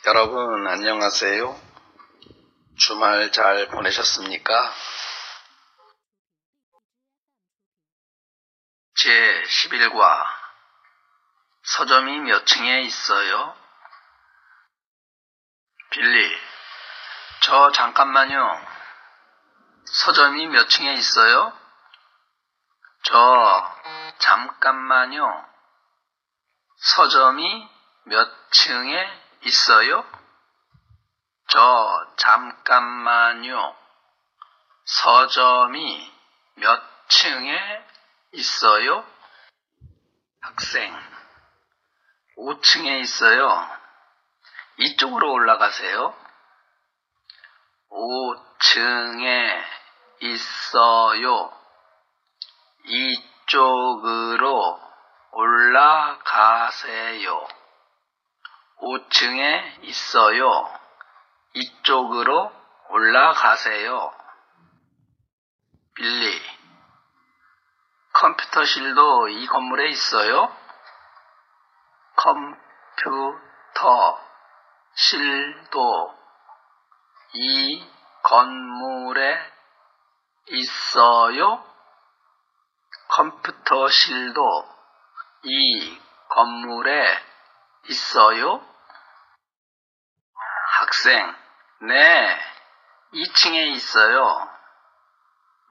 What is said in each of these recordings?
여러분 안녕하세요. 주말 잘 보내셨습니까? 제 11과 서점이 몇 층에 있어요? 빌리, 저 잠깐만요. 서점이 몇 층에 있어요? 저 잠깐만요. 서점이 몇 층에 있어요? 저 잠깐만요. 서점이 몇 층에 있어요? 학생 5층에 있어요. 이쪽으로 올라가세요. 5층에 있어요. 이쪽으로 올라가세요. 5층에 있어요. 이쪽으로 올라가세요. 빌리, 컴퓨터실도 이 건물에 있어요? 컴퓨터실도 이 건물에 있어요? 컴퓨터실도 이 건물에 있어요? 학생, 네, 2층에 있어요.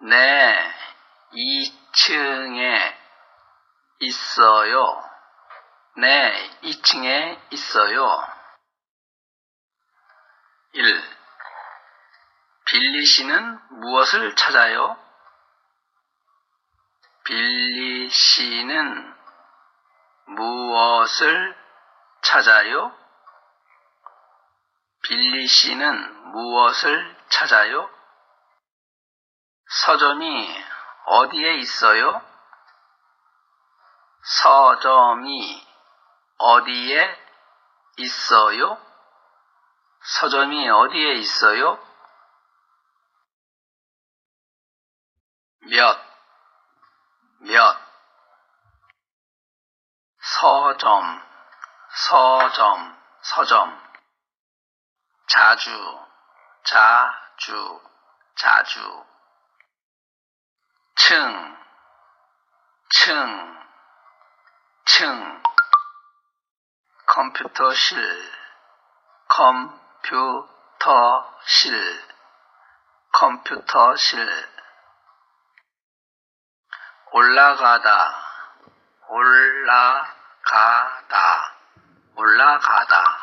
네, 2층에 있어요. 네, 2층에 있어요. 1. 빌리 씨는 무엇을 찾아요? 빌리 씨는 무엇을 찾아요? 빌리 씨는 무엇을 찾아요? 서점이 어디에 있어요? 서점이 어디에 있어요? 서점이 어디에 있어요? 몇, 몇, 서점, 서점, 서점, 자주, 자주, 자주, 층, 층, 층, 컴퓨터실, 컴퓨터실, 컴퓨터실, 올라가다, 올라가다, 올라가다,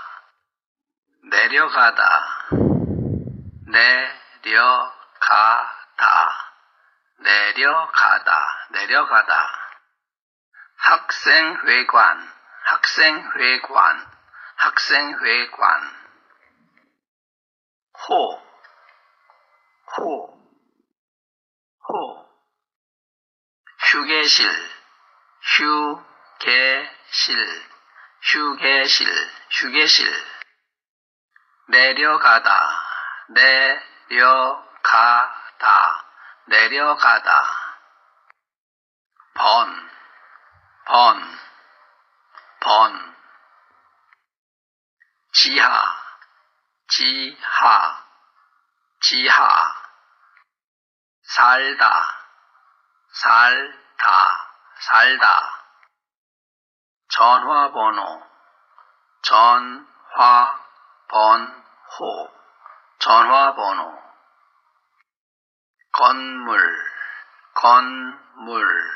내려가다, 내려가다, 내려가다, 내려가다, 학생회관, 학생회관, 학생회관, 호, 호, 호, 휴게실, 휴게실, 휴게실, 휴게실, 내려가다, 내려가다, 내려가다, 번, 번, 번, 지하, 지하, 지하, 살다, 살다, 살다, 전화번호, 전화 번호, 전화번호, 건물, 건물,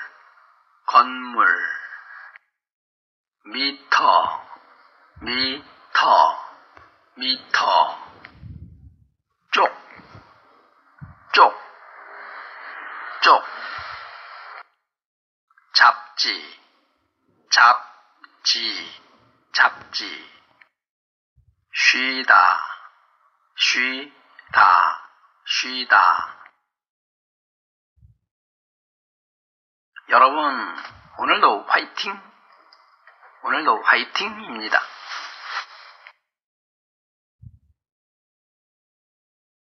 건물, 미터, 미터, 미터, 쪽, 쪽, 쪽, 잡지, 잡지, 잡지, 쉬다, 쉬다, 쉬다. 여러분, 오늘도 화이팅! 오늘도 화이팅입니다.